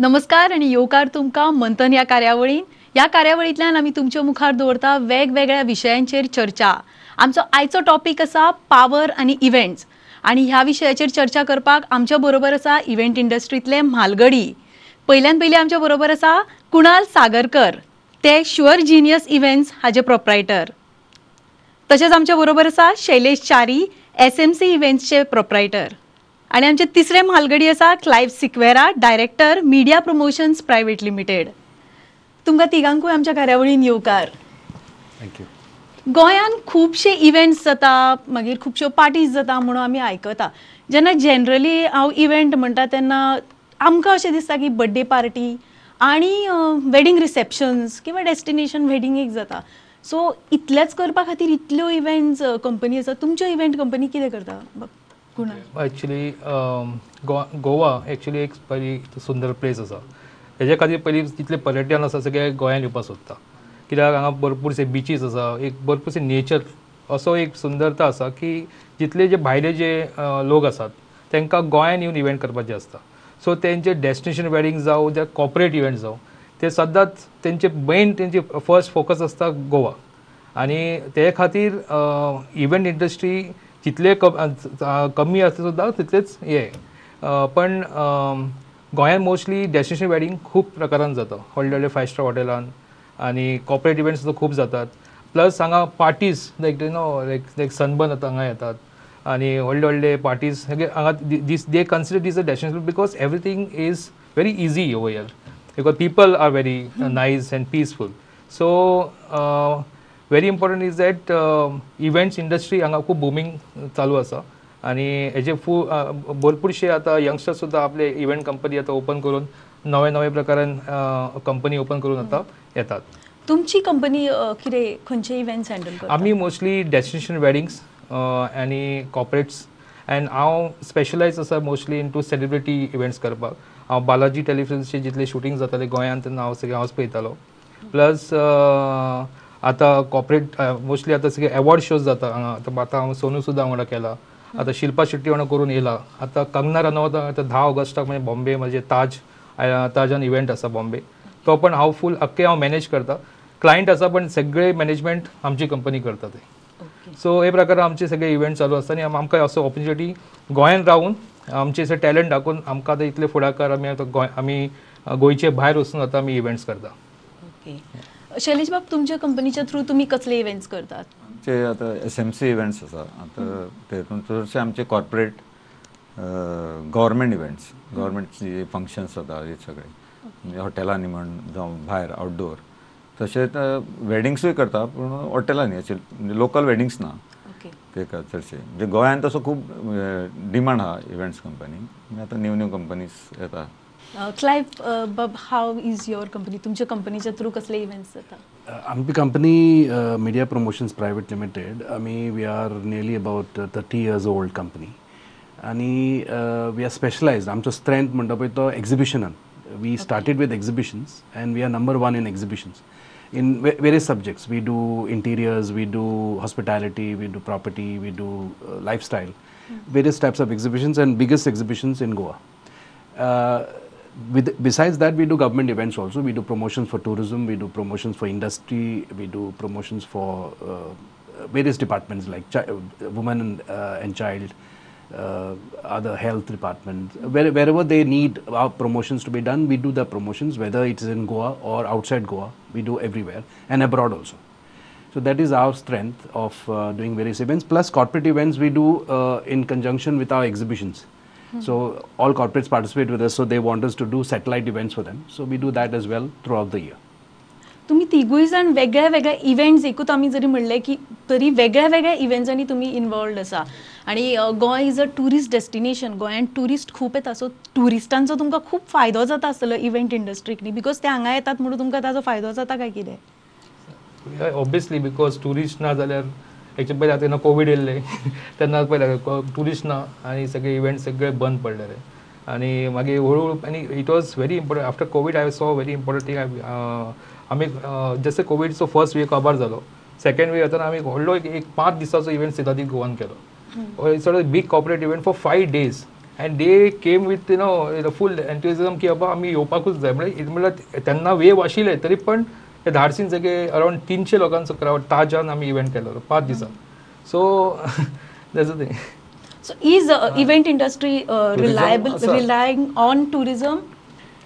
नमस्कार आणि येवकार तुमकां मंथन ह्या कार्यावळीन. ह्या कार्यावळींतल्यान आमी तुमच्या मुखार दवरता वेगवेगळ्या विशयांचेर चर्चा. आमचो आयचो टॉपीक आसा पावर आनी इव्हेंट्स आनी ह्या विशयाचेर चर्चा करपाक आमच्या बरोबर आसा इव्हेंट इंडस्ट्रींतले म्हालगडी. पयल्यान पयलीं आमच्या बरोबर आसा कुणाल सागरकर. ते शुअर जिनियस इव्हेंट्स हाजे प्रोप्रायटर तशेंच आमच्या बरोबर आसा Shailesh Chari S M C इव्हेंट्सचे proprietor आणि आमचे तिसरे म्हालगडी आसा Clive Sequeira director media promotions private limited तुमकां तिगांकूय आमच्या कार्यावळीन येवकार गोंयान खुबशे इव्हेंट्स जाता मागीर खुबश्यो पार्टीज जाता म्हणून आमी आयकता. जेन्ना जनरली हांव इव्हेंट म्हणटा तेन्ना आमकां अशें दिसता की बड्डे पार्टी आनी वेडींग रिसेप्शन्स किंवा डेस्टिनेशन वेडिंगेक जाता. सो इतलेच करपा खातीर इतल्यो इव्हेंट्स कंपनी आसा. तुमच्यो इव्हेंट कंपनी कितें करता? ॲक्च्युली गो गोवा ॲक्च्युली एक बरी सुंदर प्लेस आसा हेजे खातीर पयलीं तितले पर्यटन आसा सगळे गोंयांत येवपाक सोदता कित्याक हांगा भरपूरशे बिचीस आसा एक भरपूरशे नेचर असो एक सुंदरता आसा की जितले जे भायले जे लोक आसात तांकां गोंयान येवन इव्हेंट करपाचे आसता सो तेंचे डेस्टिनेशन वेडींग जावं जे कॉपरेट इव्हेंट जावं ते सदांच तेंचे मेन तेंचे फर्स्ट फोकस आसता गोवा. आनी ते खातीर इव्हेंट इंडस्ट्री जितले कमी आसता सुद्दां तितलेच हे पण गोंयांत मोस्टली डेस्टिनेशन वेडींग खूब प्रकारान जाता. व्हडले व्हडले फायव स्टार हॉटेलान आणि कॉपरेट इव्हेंट्स सुद्दां खूब जातात. प्लस हांगा parties like you know like like Sunburn हांगा येतात. आणि व्हडले व्हडले पार्टीज हांगा these they consider this a destination because everything is very easy over here because people are very nice nice peaceful so Important is that uh, events industry हांगा खूब बुमींग चालू आसा आणि हेजे फू भरपूरशे आता यंगस्टर सुद्दां आपले इव्हेंट कंपनी आता ओपन करून नवे नवे प्रकारान कंपनी ओपन करून आता येतात. तुमची कंपनी कितें खंयचे इव्हेंट्स हँडल करता आम्ही मोस्टली डेस्टिनेशन वेडिंग्स आणि कॉर्पोरेट्स अँड हांव स्पेशलायज आसा mostly in to celebrity events करपाक. हांव बालाजी टेलिफिल्मचे जितले शूटिंग जाताले गोंयांत तेन्ना हांव सगळे हांवच पळयतालो. प्लस आतां कॉर्पोरेट मोस्टली आतां सगळे अवॉर्ड शोज जाता हांगा आतां आतां हांव सोनू सुद्दां वांगडा केला. आतां शिल्पा शेट्टी वांगडा करून येयला आतां कंगना रनौत आतां धा ऑगस्टाक म्हणजे बॉम्बे म्हणजे ताज ताजान इव्हेंट आसा बॉम्बे. तो पण हांव फूल अख्खे हांव मॅनेज करता. क्लायंट आसा पण सगळे मॅनेजमेंट आमची कंपनी करता ते सो हे प्रकारे आमचे सगळे इव्हेंट चालू आसता आनी आम- आमकां असो ऑपॉर्च्युनिटी गोंयान रावून आमचे अशे टॅलंट दाखोवन आमकां आतां इतले फुडाकार आमी आतां गोंय आमी गोंयचे भायर वचून आतां आमी इव्हेंट्स करता. ओके शैलेश बाब तुमच्या कंपनीच्या थ्रू तुमी कसले इव्हेंट्स करतात? आमचे आता एस एम सी इव्हेंट्स आसा आता तेतून चडशे आमचे कॉर्पोरेट गव्हर्मेंट इव्हेंट्स गव्हर्मेंटची फंक्शन्स जाता हे सगळे. म्हणजे हॉटेलांनी म्हण जावं भायर आउटडोर तशेंच वेडिंग्सूय करता पूण हॉटेलांनी अशे म्हणजे लोकल वेडिंग्स ना. ओके. ते का चडशे म्हणजे गोंयांत तसो खूब डिमांड आहा इव्हेंट्स कंपनी आतां न्यू न्यू कंपनीज येता क्लायव्ह बाब हाव इज युअर कंपनी तुमच्या कंपनीच्या थ्रू कसले इव्हेंट्स जाता आमची company media promotions private limited आम्ही we are nearly about thirty years old company आणि वी आर स्पेशलायज्ड आमचो स्ट्रेंथ म्हणटा पळय तो एक्झिबिशनान we started with exhibitions and we are number one in exhibitions in various subjects. We do interiors, we do hospitality, we do property, we do uh, lifestyle, various types of exhibitions and biggest exhibitions in Goa. Uh, with, besides that, we do government events also. We do promotions for tourism, we do promotions for industry, we do promotions for uh, various departments like uh, women and, uh, and child, uh, other health departments. Where, wherever they need our promotions to be done, we do the promotions, whether it is in Goa or outside Goa, we do everywhere and abroad also. So that is our strength of uh, doing various events. Plus corporate events we do uh, in conjunction with our exhibitions. So all corporates participate with us. So they want us to do satellite events for them. So we do that as well throughout the year. तुम्ही तिगूय जाण वेगळ्या वेगळ्या events एकूच आमी जरी म्हणले की तरी वेगळ्या वेगळ्या इव्हेंट्सांनी तुमी इन्वॉल्ड आसा आणि Goa is a tourist destination गोंयान ट्युरिस्ट खूप येता सो ट्युरिस्टांचो तुमकां खूप फायदो जाता आसतलो इव्हेंट इंडस्ट्रीक न्ही बिकॉज ते हांगा येतात म्हणून तुमकां ताजो फायदो जाता काय कितें ऑब्वियसली बिकॉज टुरिस्ट ना जाल्यार एक्चुअली पयलीं आतां कोवीड येयल्ले तेन्ना पयलें टुरिस्ट ना आनी सगळे इव्हेंट सगळे बंद पडलेले आनी मागीर हळू आनी it was very important after Covid I saw very important thing आमी जसो कोवीडचो फर्स्ट वीक काबार जालो सेकंड वीक येताना आमी व्हडलो एक पांच दिसाचो इव्हेंट सिदादी गोवान केलो. It's big corporate event for five days and they came with you know full enthusiasm की बाबा आम्ही येवपाकूच जाय. म्हणजे म्हणल्यार तेन्ना वेव आशिल्ले तरी पण ते धाडसीन सगळे अरावंड तीनशे लोकांचो क्रावड ताजान आमी इव्हेंट केलो पांच दिसां so that's thing so is event industry reliable असं- रिलायंग ऑन टुरिझम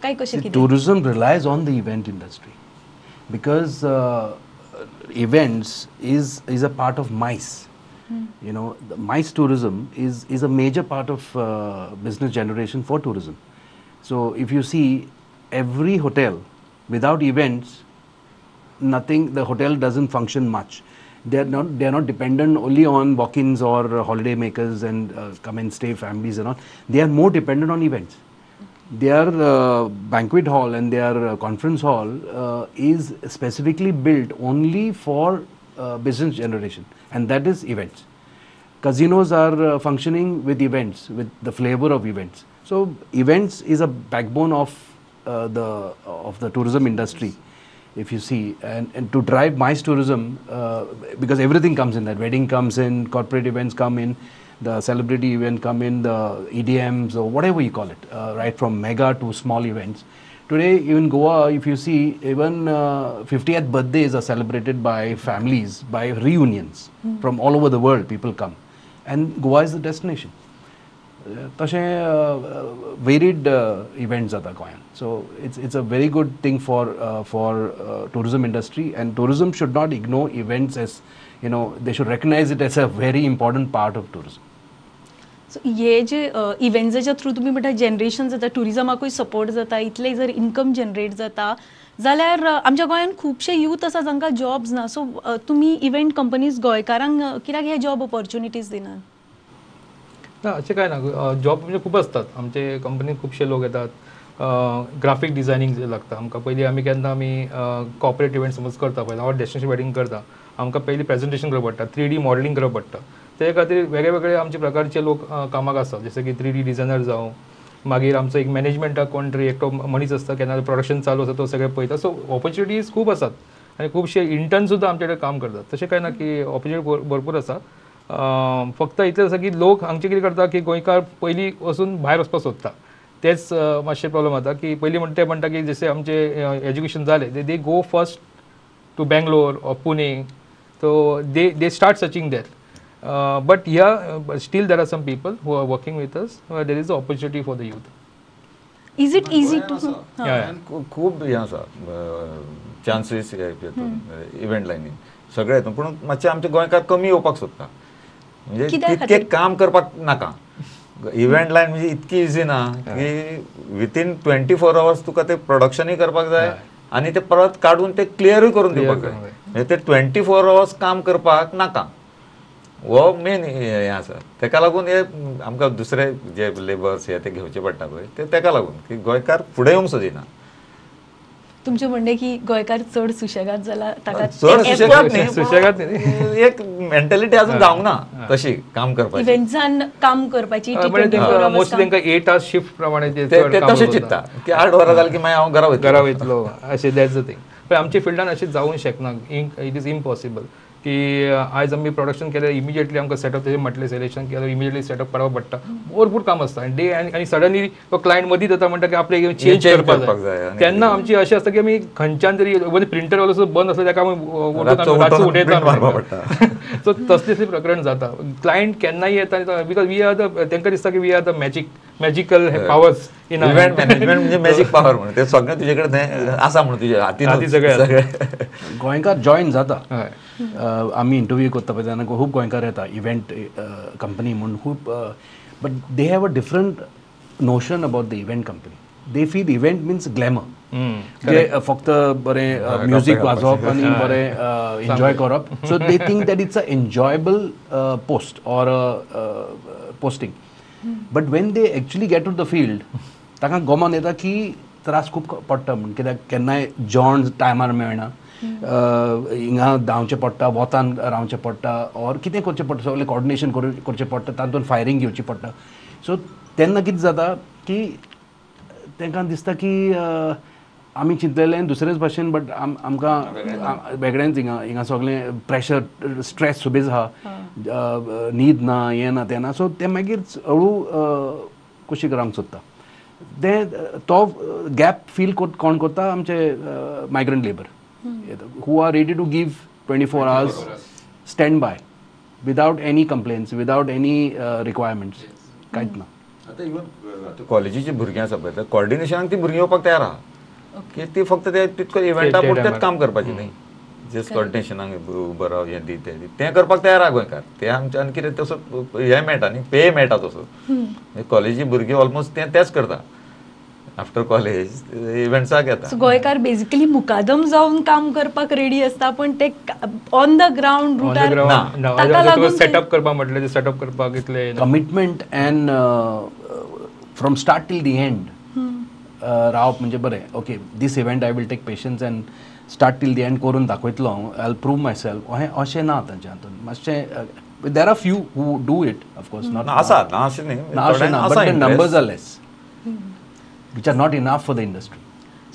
काय कशें कितें tourism relies on the event industry because uh, events is is a part of MICE. You know, the MICE tourism is is a major part of uh, business generation for tourism. So if you see every hotel without events, nothing. The hotel doesn't function much. They're not. They're not dependent only on walk-ins or uh, holiday makers and uh, come and stay families and all. They are more dependent on events their uh, banquet hall and their uh, conference hall uh, is specifically built only for uh, business generation and that is events casinos are functioning with events with the flavor of events so events is a backbone of uh, the of the tourism industry if you see. And, and to drive mice tourism uh, because everything comes in that. Wedding comes in corporate events come in the celebrity event come in the edms or whatever you call it uh, right from mega to small events. Today even goa if you see even uh, 50th birthdays are celebrated by families by reunions from all over the world people come. And goa is the destination तशें varied event जाता गोंयांत so it's it's a very good thing for for tourism industry and tourism should not ignore events as you know they should recognise it as a very important part of tourism so हे जे इव्हेंट्साच्या through तुमी म्हणटा generation जाता टुरिझमाकूय support जाता इतले जर income generate जाता जाल्यार आमच्या गोंयांत खुबशे यूथ आसा जांकां जॉब्स ना. सो तुमी इव्हेंट कंपनीज गोंयकारांक कित्याक हे जॉब ऑपॉर्च्युनिटीज दिनात? ना अशें काय ना जॉब म्हणजे खूप असतात. आमचे कंपनीत खुबशे लोक येतात. ग्राफीक डिझायनिंग लागता. आमकां पयलीं आमी केन्ना आमी कॉपरेट इव्हेंट समज करता पळय हांव डेस्टिनेशन वेडींग करता. आमकां पयलीं प्रेझेंटेशन करप पडटा. थ्री डी मॉडलिंग करप पडटा. ते खातीर वेगळे वेगळे आमचे प्रकारचे लोक कामाक आसतात जशे की थ्री डी डिझायनर जावं. मागीर आमचो एक मॅनेजमेंटाक कोण तरी एकटो मनीस आसता. केन्ना प्रोडक्शन चालू आसा तो सगळे पळयता. सो ऑपॉर्च्युनिटीज खूब आसात. आनी खुबशे इंटर्न सुद्दां आमचे कडेन काम करतात. तशें काय ना की ऑपॉर्च्युनिटी भरपूर आसा. फक्त इतलें आसा की लोक हांगचे कितें करता की गोंयकार पयलीं वचून भायर वचपाक सोदता तेच अं, मातशें प्रॉब्लम जाता की पयलीं म्हणटा ते म्हणटा की जशें आमचे एज्युकेशन जालें they go first to Bangalore they start searching there. Uh, but yeah, uh, but still there are some people who are working with us. Uh, there is an opportunity for the youth. Is it easy to खूब हें आसा chances event लायनीन सगळे हितून पूण मातशे आमचे गोंयकार कमी येवपाक सोदता म्हणजे तितकें? काम करपाक नाका. इव्हेंट लायन म्हणजे इतकी इझी ना की विथीन ट्वेंटी फोर अवर्स तुका ते प्रोडक्शनूय करपाक जाय आनी ते परत काडून ते क्लियरूय करून दिवपाक जाय. म्हणजे ते ट्वेंटी फोर अवर्स काम करपाक नाका. हो मेन हें आसा तेका लागून हे आमकां दुसरे जे लेबर्स हे ते घेवचे पडटा पळय ते तेका लागून की गोंयकार फुडें येवंक सोदिना. तुमचें म्हणणें की गोंयकार चड सुशेगाद जाला ताका चड सुशेगाद न्ही सुशेगाद एक मेंटॅलिटी अजून जावंक ना तशी काम करपाची. इव्हेंट्सान काम करपाची मोस्टली तांकां एट आवर्स शिफ्ट प्रमाणे ते तशें करता. चित्ता की आठ वरां जाली की मागीर हांव घरा वयतलों. घरा वयतलो अशें दॅट्स द थिंग पण आमच्या फिल्डान अशें जावंक शकना इट इज इम्पॉसिबल की आयज आमी प्रोडक्शन केलें इमिजिएटली आमकां सेटअप तेजें म्हटलें सिलेक्शन केलें इमिजिएटली सेटअप करपाक पडटा भरपूर काम आसता आनी डे आनी सडनली तो क्लायंट मदीं जाता म्हणटा की आपले चेंज change करपाक जाय तेन्ना आमची अशें आसता की आमी खंयच्यान तरी प्रिंटर वालो बंद आसलो ताका आमी उठयता सो तसलें प्रकरण जाता क्लायंट केन्नाय येता बिकॉज वी आर द तांकां दिसता की we are the magic magical powers in event management म्हणजे मॅजिक पॉवर म्हणून. ते सगळें तुजे कडेन तें आसा म्हणून तुजे हातीन हातीन सगळें. गोंयकार जॉईन जाता. आमी इंटरव्यू करता पळय तेन्ना खूब गोंयकार येता. इव्हेंट कंपनी म्हणून खूब but they have a different notion about the event company they feel event means glamour जे फक्त बरें म्युझीक वाजोवप आनी बरें एन्जॉय करप. So they think that it's a enjoyable post or posting but when they actually get to the field ताका गोमोन येता की त्रास खूब पडटा म्हण. कित्याक केन्नाय जेवण टायमार मेळना. हिंगा धांवचें पडटा वतान रावचें पडटा ऑर कितें करचें पडटा सगळें कॉर्डिनेशन करचें पडटा तातूंत फायरींग घेवची पडटा. सो तेन्ना कितें जाता की तांकां दिसता की आमी चिंतलेलें दुसरेच भाशेन बट आम आमकां वेगळेंच हिंगा हिंगा सगळें प्रेशर स्ट्रेस सुबेज आहा न्हीद ना हें ना तें ना. सो ते मागीर हळू कशी करांक सोदता ते तो गॅप फील कोण करता? आमचे migrant labour who are ready to give twenty four hours stand by without any complaints without any requirements कांयच ना. आता इवन कॉलेजीची भुरगीं आसा पळय कॉर्डिनेशनाक ती भुरगीं येवपाक तयार आहा. की ती फक्त ते तितको इव्हेंटा पुरतेच. काम करपाचें न्ही. जस्ट कॉर्डिनेशनाक उबो राव हें दी तें दी तें करपाक तयार आहा गोंयकार ते आमच्यान कितें तसो हें मेळटा न्ही पे मेळटा तसो. कॉलेजी भुरगीं ऑलमोस्ट तें तेंच करता. आफ्टर कॉलेज इव्हेंट्साक येता सो गोंयकार बेजिकली मुकादम जावन काम करपाक रेडी असता पण ते ऑन द द रुटार सेटअप करपाक म्हटलें ते सेटअप करपाक इतले commitment and from start till the end रावप म्हणजे बरें okay this event I will take patience and start till the end करून दाखयतलो हांव I will prove myself अहें अशें ना तांच्या हातून मातशें there are few who do it of course not ना आसा ना अशें न्ही. ना अशें ना आसा but the interest. Numbers are less which are not enough for the industry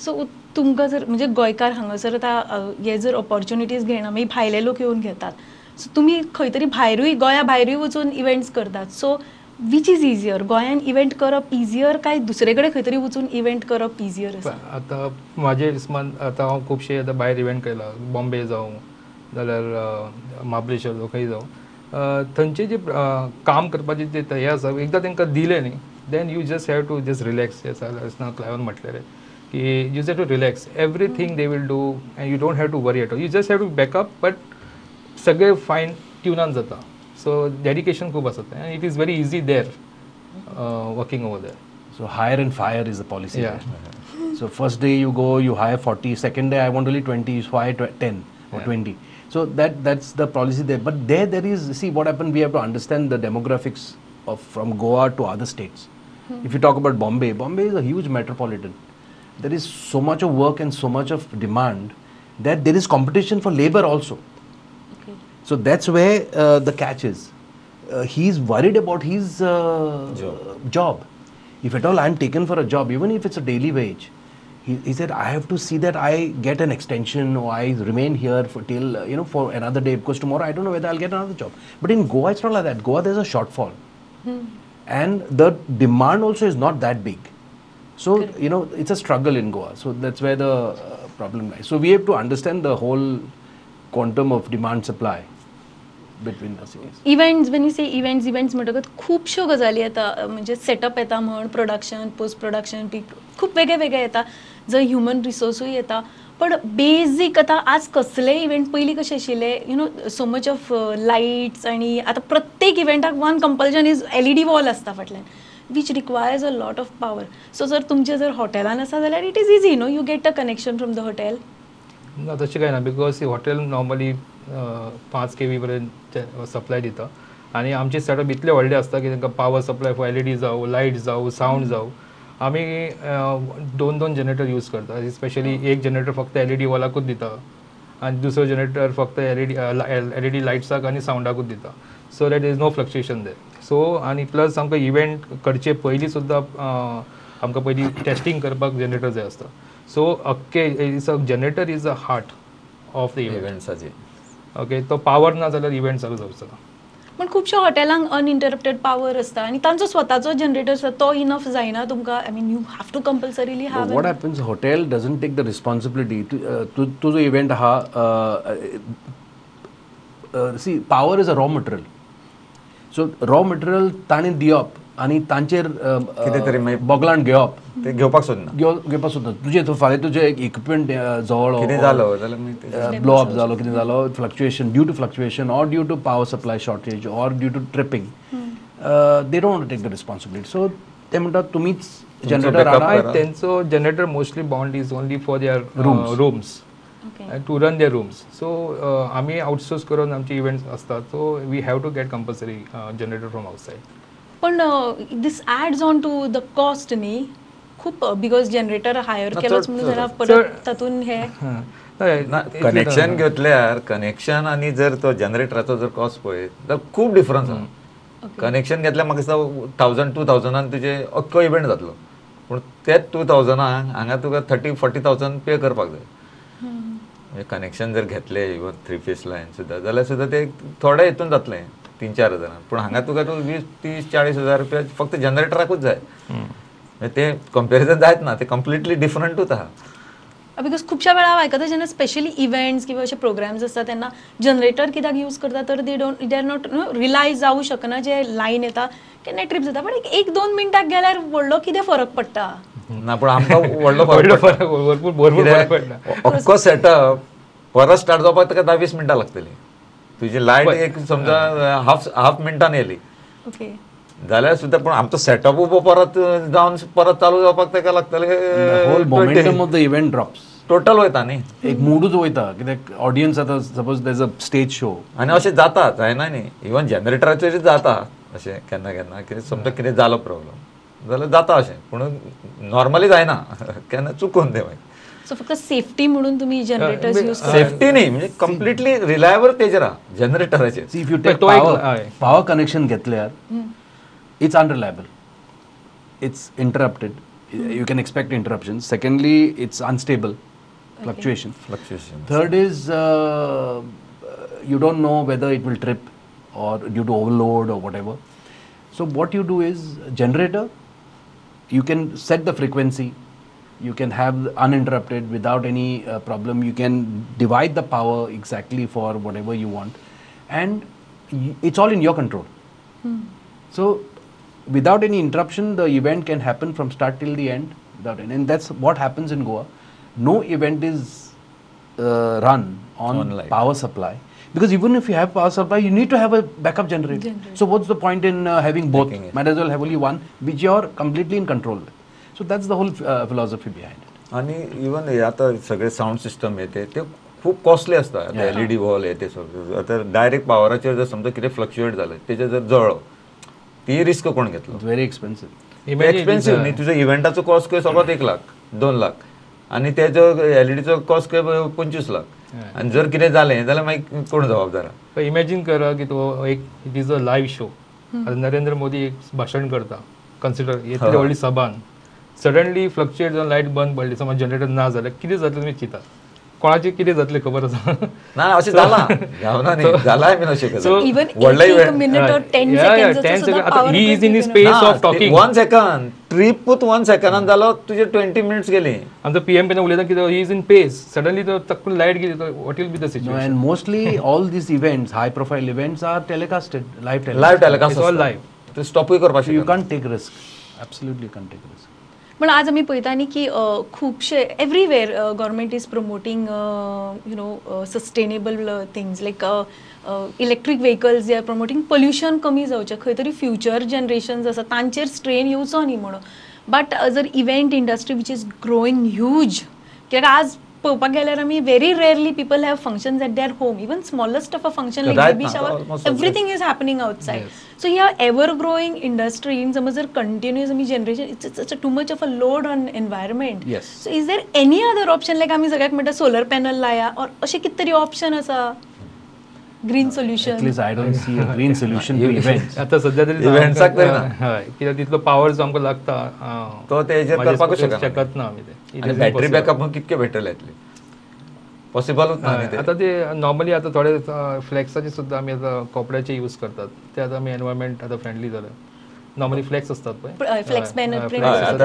so तुमकां जर म्हणजे गोंयकार हांगासर आतां हे जर ऑपॉर्च्युनिटीज घेयना मागीर भायले लोक येवन घेतात. सो तुमी खंय तरी भायरूय गोंया भायरूय वचून इव्हेंट्स करतात. सो वीच इज इजियर गोंयान इव्हेंट करप इझियर काय दुसरे कडेन खंय तरी वचून इव्हेंट करप इझियर आसा आतां म्हाजे हिसपान आतां हांव खुबशे आतां भायर इव्हेंट केला बॉम्बे जावं जाल्यार अ, महाबळेश्वर जावं खंय जावं थंयचे जे काम करपाचे जे तयार हे आसा एकदां तांकां दिलें न्ही then you just have to just relax आसा क्लायवन म्हटलें की you just have to relax everything they will do and you don't have to worry at all you just have to backup but सगळे फायन ट्युनान जाता. सो डेडिकेशन खूब आसा तें it is very easy there working over there So hire and fire is the policy. Yeah. there. So first day you go, you hire 40. Second day I want only 20. You hire tw- 10 or 20. So that that's the policy there. But there there is see what happened. We have to understand the demographics of from Goa to other states. If you talk about Bombay, Bombay is a huge metropolitan. There is so much of work and so much of demand that there is competition for labor also. So that's where uh, the catch is. Uh, he's worried about his uh, job. If at all I'm taken for a job, even if it's a daily wage, he, he said I have to see that I get an extension or I remain here for till uh, you know for another day because tomorrow I don't know whether I'll get another job. But in Goa, it's not like that. Goa, there's a shortfall, and the demand also is not that big. So you know it's a struggle in Goa. So that's where the uh, problem lies. So we have to understand the whole quantum of demand supply between the cities. Events when you say events events म्हणटकच खुबश्यो गजाली येता म्हणजे setup येता म्हण production post production पीक खूप वेगळे वेगळे येता. जंय ह्युमन रिसोर्सूय येता. पण बेजीक आतां आज कसले इव्हेंट पयलीं कशें आशिल्ले you know so much of lights आनी आतां प्रत्येक इव्हेंटाक one compulsion is L E D wall आसता फाटल्यान which requires a lot of power so जर तुमचे जर हॉटेलान आसा जाल्यार it is easy no you get a connection from the hotel ना तशें कांय ना बिकॉज हॉटेल नॉर्मली पांच के वी पर्यंत सप्लाय दिता. आनी आमचे सेटअप इतले व्हडले आसता की तांकां power supply for L E D जावं लायट जावं सावंड जावं आमी दोन दोन जनरेटर यूज करता. स्पेशली एक जनरेटर फक्त एल ई डी वॉलाकूच दिता. आनी दुसरो जनरेटर फक्त L E D L E D लायट्साक आनी सावंडाकूच दिता so that is no fluctuation there so आनी प्लस आमकां इव्हेंट करचे पयलीं सुद्दां आमकां पयलीं टेस्टींग करपाक जनरेटर जाय आसता सो अख्खे is a generator is a heart of the event इव्हेंट्साची okay तो पावर ना जाल्यार इव्हेंट चालू जावचो ना पण खुबशा हॉटेलांक अनइंटरप्टेड पावर आसता आनी तांचो स्वताचो जनरेटर आसता तो इनफ जायना तुमकां. I mean you have to compulsorily But have what happens, hotel doesn't take the responsibility to, uh, to, to the event ha, uh, uh, see, power is a raw material. So raw material ताणें दिवप आनी तांचेर कितें तरी मागीर- बोगलांड घेवप. ते घेवपाक सोदना. घेव- घेवपाक सोदना. तुजें तूं फाल्यां तुजें इक्विपमेंट जवळ कितें जालो जाल्यार मागीर ते- ब्लो अप जालो कितें जालो fluctuation due to fluctuation or due to power supply shortage or due to tripping they don't take the responsibility so ते म्हणटात तुमीच जनरेटर हाडा. तेंचो generator mostly bound is only for their rooms okay to run their rooms so आमी outsource करून आमचे events असतात. So we have to get compulsory generator from outside पण this adds on to the cost न्ही खूप because generator higher ना, केलोच म्हणून चड. परत तातून हे. ना कनेक्शन घेतल्यार कनेक्शन आनी जर तो जनरेटराचो जर कॉस्ट पळय जाल्यार खूब डिफरन्स आहा कनेक्शन घेतल्यार म्हाका दिसता थावजंड टू थावजंडान तुजे अख्खो इव्हेंट जातलो. पूण तेच टू थावजंडाक हांगा तुका थर्टी फोर्टी थावजंड पे करपाक जाय. कनेक्शन जर घेतले इवन थ्री फेस लायन सुद्दां जाल्यार सुद्दां ते थोडे हितून जातलें. तीन चार हजार. पूण हांगा तुका तूं वीस तीस चाळीस हजार रुपया फक्त जनरेटराकूच जाय. म्हणजे ते कंपेरिजन जायत ना ते कम्प्लिटली डिफरंटूच आहा बिकॉज खुबशा वेळा हांव आयकता जेन्ना स्पेशली इव्हेंट्स किंवा असे प्रोग्राम्स असतात तेन्ना जनरेटर कित्याक यूज करता तर they don't they are not realise जावं शकना जे लायन येता केन्ना ट्रीप जाता पण एक एक दोन मिनटाक गेल्यार व्हडलो कितें फरक पडटा ना पूण आमकां व्हडलो फरक भरपूर अख्खो सेटअप परत स्टार्ट जावपाक ताका धा वीस मिनटां लागतली? तुजी लायट एक समजा हाफ हाफ मिनटान येयली ओके. जाल्यार सुद्दां पूण आमचो सेटअप परत जावन परत चालू जावपाक ताका लागतले whole momentum of the event drops total वयता न्ही एक मूडच वयता कित्याक ऑडियन्स आतां सपोज देज अ स्टेज शो आनी अशें जाता जायना न्ही? इवन जनरेटराचेर जाता अशें केन्ना केन्ना कितें समजा कितें जालो प्रॉब्लम जाल्यार जाता अशें पूण नॉर्मली जायना. केन्ना चुकून ते मागीर सो फक्त सेफ्टी म्हणून तुम्ही जनरेटर्स यूज सेफ्टी न्ही म्हणजे कम्प्लिटली रिलायबल तेजेर आहा जनरेटराचेर See, if you पण take तो एक- power, हय. power connection घेतल्यार it's unreliable. It's interrupted. You can expect interruptions. Secondly, it's unstable, fluctuation. Fluctuation Third is uh, you don't know whether it will trip or due to overload or whatever. So what you do is generator. You can set the frequency. You can have uninterrupted without any uh, problem. You can divide the power exactly for whatever you want, and y- it's all in your control. So, without any interruption, the event can happen from start till the end. Without any, and that's what happens in Goa. No event is uh, run on, On light. power supply because even if you have power supply, you need to have a backup generator. So, what's the point in uh, having both? Taking it. Might as well have only one, which you're completely in control with. So, that's the whole uh, philosophy behind it. आणि even हे आता सगळे sound system येते ते खूप costly असता आता L E D wall येते सगळं आता डायरेक्ट पावराचेर जर समजा कितें फ्लक्च्युएट जालें तेजे जर जळो ती रिस्क कोण घेतलो? It's very expensive. Imagine expensive it's, न्ही तुजो इव्हेंटाचो कॉस्ट खंय सगळ्यात एक लाख दोन लाख. आनी तेजो एल ई डीचो कॉस्ट खंय पंचवीस लाख. आनी जर कितें जालें जाल्यार मागीर कोण जबाबदार इमॅजिन करा की तो एक it is a live show Narendra Modi एक भाषण करता. कन्सिडर व्हडली सभान सडनली फ्लक्च्युएट जावन लायट बंद पडली समज जनरेटर ना जाल्यार कितें जातलें तुमी चिंता? कोणाचें कितें जातलें खबर? आसा ना अशें जालां जावना न्ही. जालाय बीन अशें So- इवन व्हडलो एक event minute or ten Yeah, yeah, 10 second seconds. आता he is in his space of talking. One second जालो तुजे ट्वेंटी मिनिट्स गेली. आमचो पी एम पेन उलयता की he is in pace suddenly तो तक्कून लायट गेली will be the No, situation and mostly all these events, high profile events, are telecasted, live telecast. Live telecast. तूं स्टॉपूय करपाक. Absolutely can't take risk. पण आज आमी पळयता न्ही की खुबशे everywhere government is promoting you know sustainable things like electric vehicles जे आर प्रमोटींग पोल्युशन कमी जावचें खंय तरी फ्युचर जनरेशन्स आसा तांचेर स्ट्रेन येवचो न्ही म्हणून. बट जर event industry which is growing huge कित्याक आज पळोवपाक गेल्यार आमी very rarely people have functions at their home even smallest of a function baby shower everything is happening outside so ह्या एव्हर ग्रोईंग इंडस्ट्रीन समज जर कंटिन्युअस आमी generation it's it's too much of a load on environment. So is there any other option like आमी सगळ्याक म्हणटा solar panel लाया और अशें कितें तरी ऑप्शन आसा green At solution least I don't see a green solution to events. आता सध्या तरी ना. हय कित्याक तितलो पावर जो आमकां लागता तो तेजेर माझ्या करपाकूच शकत ना आमी ते. आनी बॅटरी. बॅकअप कितके बेटर येतली? पॉसिबलूच ना ते आता ते नॉर्मली आता थोडे फ्लेक्साचे सुद्धा आमी आता कपड्याचे यूज करतात. ते आता आमी एनवायरमेंट आता फ्रेंडली झालं. नॉर्मली फ्लेक्स असतात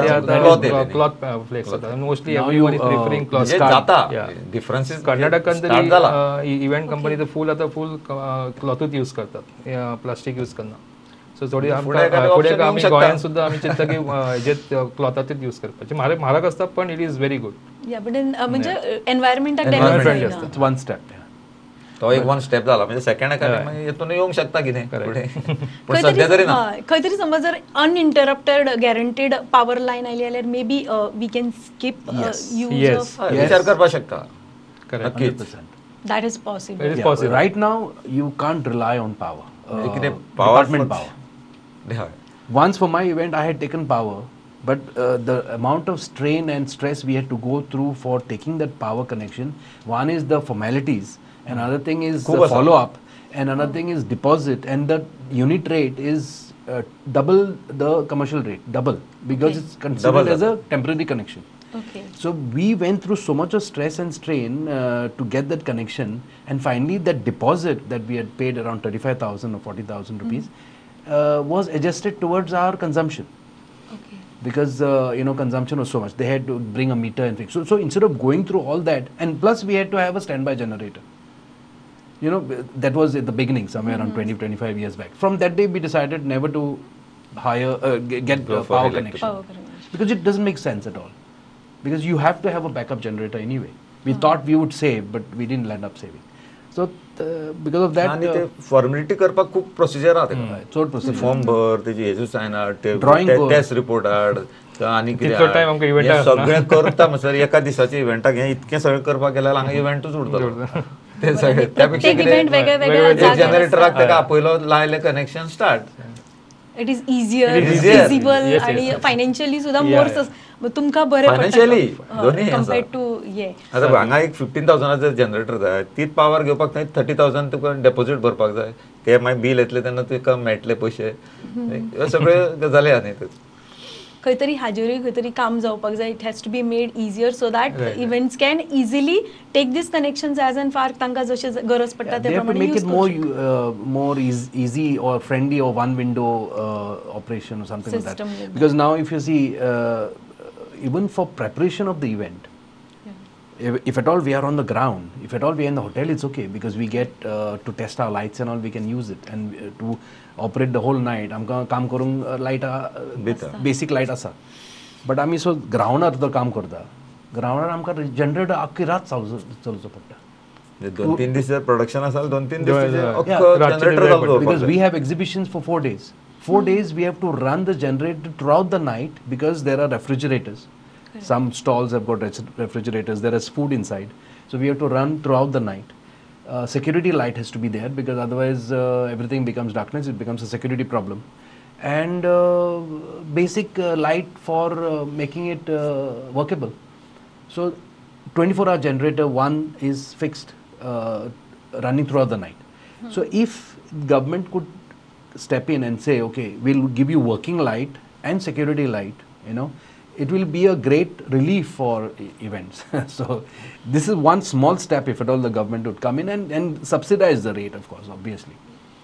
येयले. क्लॉथ फ्लेक्स असतात. Mostly everyone is uh, preferring cloth. Differences कर्नाटकान तरी इव्हेंट कंपनी तर फुल आता फुल क्लॉथूच यूज करतात. प्लास्टिक यूज करना. सो थोडी फुडें आमकां एखादे अ, फुडें option आमी येवंक गोंयान शकता. सुद्धा आमी चिंतता की अ, हेजे क्लॉथाचेच यूज करपाचे म्हारग म्हारग असतात पण इट इज व्हेरी गुड या बट म्हणजे एनवायरमेंटाक Environment डॅमेज तो एक वन स्टेप जाला म्हणजे सेकंड. मागीर हेतून येवंक शकता कितें. फुडें पूण सध्या तरी ना खंय तरी समज जर अनइंटरप्टेड गॅरंटेड पॉवर लायन आयली जाल्यार may be we can skip. Use. विचार करपाक शकता करेक्ट नक्कीच 100%. That is possible you can't rely on power. म्हणजे Uh, कितें power. हय Once for my event, I had taken power, but uh, the amount of strain and stress we had to go through for taking that power connection. One is the formalities, Another thing is the follow up. And another thing is deposit. And the unit rate is uh, double the commercial rate, double, because okay. it's considered double as double. a temporary connection. Okay. So we went through so much of stress and strain uh, to get that connection, and finally that deposit that we had paid around thirty-five thousand or forty thousand mm-hmm. rupees mm. uh, was adjusted towards our consumption. Okay. Because uh, you know consumption was so much, they had to bring a meter and things. So, so instead of going through all that, and plus we had to have a standby generator You know b- that was at the beginning, somewhere around 20, 25 years back. From that day, we decided never to hire uh, g- get Go uh, for power electric. connection Power connection. because it doesn't make sense at all. Because you have to have a backup generator anyway. We thought we would save, but we didn't end up saving. So uh, because of that, आणि ते uh, formality करपाक खूप procedure आहा तेका चड procedure. Form भर तेजी हेजू सायन हाड ते Drawing ते- board. टेस्ट रिपोर्ट हाड ते आनी कितें तितलो हाड. time आमकां event हें आसना. सगळें करता म्हणसर एका दिसाच्या इव्हेंटाक हें इतकें सगळें करपाक गेल्यार हांगा इव्हेंटूच उरतलो ते सगळें. त्यापेक्षा जाग्यार जनरेटराक तेका आपयलो लायले connection start it is easier. Feasible आणि. फायनान्शियली सुद्धा मोर तुमकां बरें Financially, दोन्ही. कम्पेअर्ड टू ये आतां हांगा एक फिफ्टीन थावजंडाचो जनरेटर जाय तीच पावर घेवपाक थंय थर्टी थावजंड तुका डेपोजीट भरपाक जाय. ते मागीर बिल येतले तेन्ना तुका मेळटले पयशे ह्यो सगळ्यो गजाली आहा न्ही खंय तरी हाजेरूय खंय तरी काम जावपाक जाय it has to be made easier so that Right, right. Events can easily take these connections as and फार तांकां जशें ज- गरज पडटा they ते have to प्रमाणे make use it करू more शकता. uh, more eas- easy or friendly or one window uh, operation or something like System that. like that. Because now, if you see, uh, even for preparation of the event, if, if at all we are on the ground, if at all we are in the hotel, it's okay because we get uh, to test our lights and all, we can use it and uh, to operate the whole night आमकां काम करूंक light बेसीक light आसा. But आमी so ग्रावंडार तो काम करता. ग्रावंडार आमकां जनरेटर आख्खी रात चलचो पडटा. प्रोडक्शन असाल दोन तीन four days four days we to run the generator throughout the night because there are refrigerators some stalls have got refrigerators there is food inside so we have to run throughout the night Uh, security light has to be there because otherwise uh, everything becomes darkness. It becomes a security problem, and uh, basic uh, light for uh, making it uh, workable. So, 24-hour generator one is fixed, uh, running throughout the night. So, if government could step in and say, okay, we'll give you working light and security light, you know, it will be a great relief for e- events. so, this is one small step if at all the government would come in and, and subsidize the rate, of course, obviously.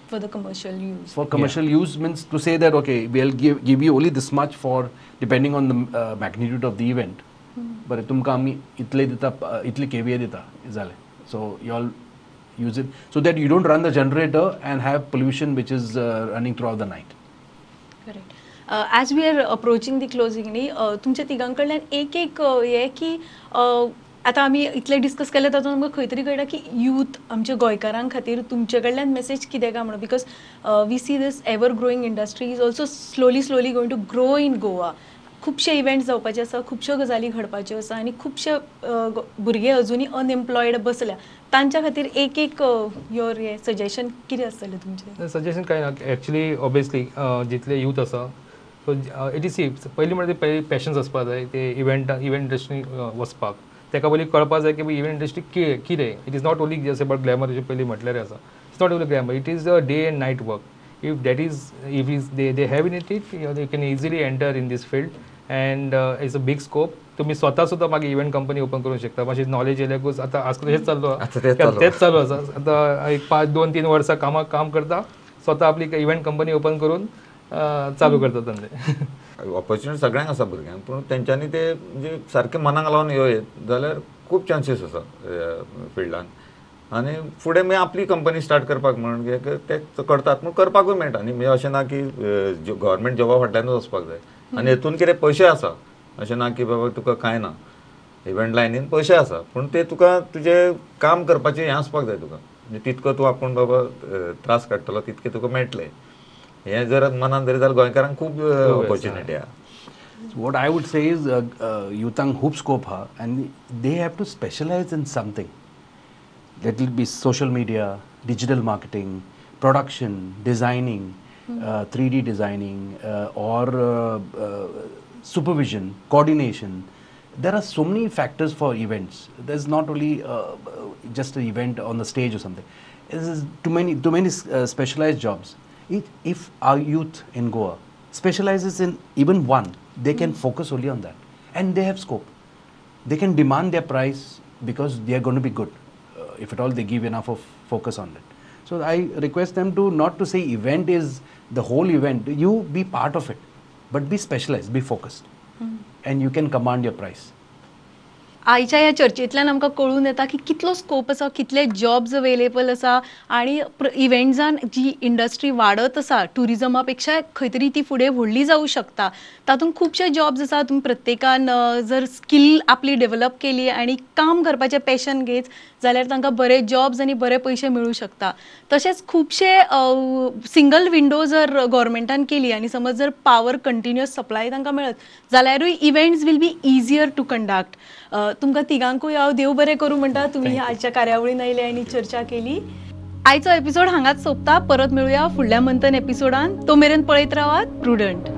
for the commercial use. For commercial use means to say that okay, we'll give give you only this much for depending on the uh, magnitude of the event. बरें तुमकां आमी इतले दिता uh, इतले KVA दिता जालें so you all use it so that you don't run the generator and have pollution which is running throughout the night correct as we are approaching the closing न्ही तुमच्या तिगां कडल्यान एक एक हे की आतां आमी इतले डिस्कस केले तातूंत आमकां खंय तरी कळटा की यूथ आमच्या गोंयकारां खातीर तुमचे कडल्यान मेसेज कितें काय म्हणून because we see these ever growing industry is also slowly slowly going to grow in Goa खुबशे इव्हेंट्स जावपाचे आसा खुबश्यो गजाली घडपाच्यो आसा आनी खुबशे भुरगे अजुनी अनएम्प्लॉयड बसल्या. तांच्या खातीर एक एक योर हे सजेशन कितें आसतलें तुमचें? सजेशन कांय ना. एक्चुली ऑबियसली जितले यूथ आसा सो इट इज सी पयलीं म्हणल्यार ते पॅशन्स आसपाक जाय ते इव्हेंट इव्हेंट इंडस्ट्री वचपाक तेका पयलीं कळपाक जाय की इव्हेंट इंडस्ट्री कितें it is not only just about glamour पयलीं म्हटल्यार आसा it's not only glamour it is a day and night work if that is if is they they have in it it they can easily enter in these field and it's a big scope तुम्ही स्वतः सुद्धा मागीर event company open करूंक शकता. मातशी knowledge येयल्याकूच आतां आजकाल हेच चालू तेच चालू आसा आतां एक पाच दोन तीन वर्सां कामाक काम करता स्वता आपली इव्हेंट कंपनी ओपन करून चालू करता धंदे. ऑपॉर्च्युनिटी सगळ्यांक आसा भुरग्यांक पूण तेंच्यांनी ते म्हणजे सारके मनाक लावन येयत जाल्यार खूब चान्सीस आसा फिल्डान आनी फुडें मागीर आपली कंपनी स्टार्ट करपाक म्हण कित्याक ते करतात पूण करपाकूय मेळटा. न्ही म्हणजे अशें ना की गव्हर्मेंट जॉबा फाटल्यानूच वचपाक जाय. आनी हेतून कितें पयशे आसा अशें ना की बाबा तुका कांय ना. इव्हेंट लायनीन पयशे आसा पूण ते तुका तुजें काम करपाचें हें आसपाक जाय तुका. म्हणजे तितको तूं आपूण बाबा त्रास काडटलो तितके तुका मेळटले. हें जर मनान धरी जाल्यार गोंयकारांक खूब ऑपॉर्च्युनिटी आहा What I would say is, uh, uh, Yutang hoop scope ha, and they have to specialize in something. That will be social media, digital marketing, production, designing, uh, 3D designing, uh, or uh, uh, supervision, coordination. There are so many factors for events. There's not only uh, just an event on the stage or something. There's too many, too many uh, specialized jobs. If, if our youth in Goa specializes in even one, they can focus only on that, and they have scope. they can demand their price because they are going to be good uh, if at all they give enough of focus on it. So i request them to not to say event is the whole event. You be part of it but be specialized be focused. And you can command your price आयच्या ह्या चर्चेंतल्यान आमकां कळून येता की कितलो scope आसा कितले jobs available आसा आनी इव्हेंट्सान जी इंडस्ट्री वाडत आसा टुरिजमा पेक्षा खंय तरी ती फुडें व्हडली जावं शकता. तातूंत खुबशे जॉब्स आसा तुमी प्रत्येकान जर स्कील आपली डेव्हलप केली आनी काम करपाचें पॅशन घेत जाल्यार तांकां बरे जॉब्स आनी बरे पयशे मेळूं शकता. तशेंच खुबशे सिंगल विंडो जर गव्हर्मेंटान केली आनी समज जर पावर कंटिन्युअस सप्लाय तांकां मेळत जाल्यारूय events will be easier to conduct तुमकां तिगांकूय हांव देव बरें करूं म्हणटा तुमी ह्या आजच्या कार्यावळीन आयले आनी चर्चा केली. आयचो एपिसोड हांगाच सोंपता परत मेळुया फुडल्या मंथन एपिसोडान तो मेरेन पळयत रावात प्रुडंट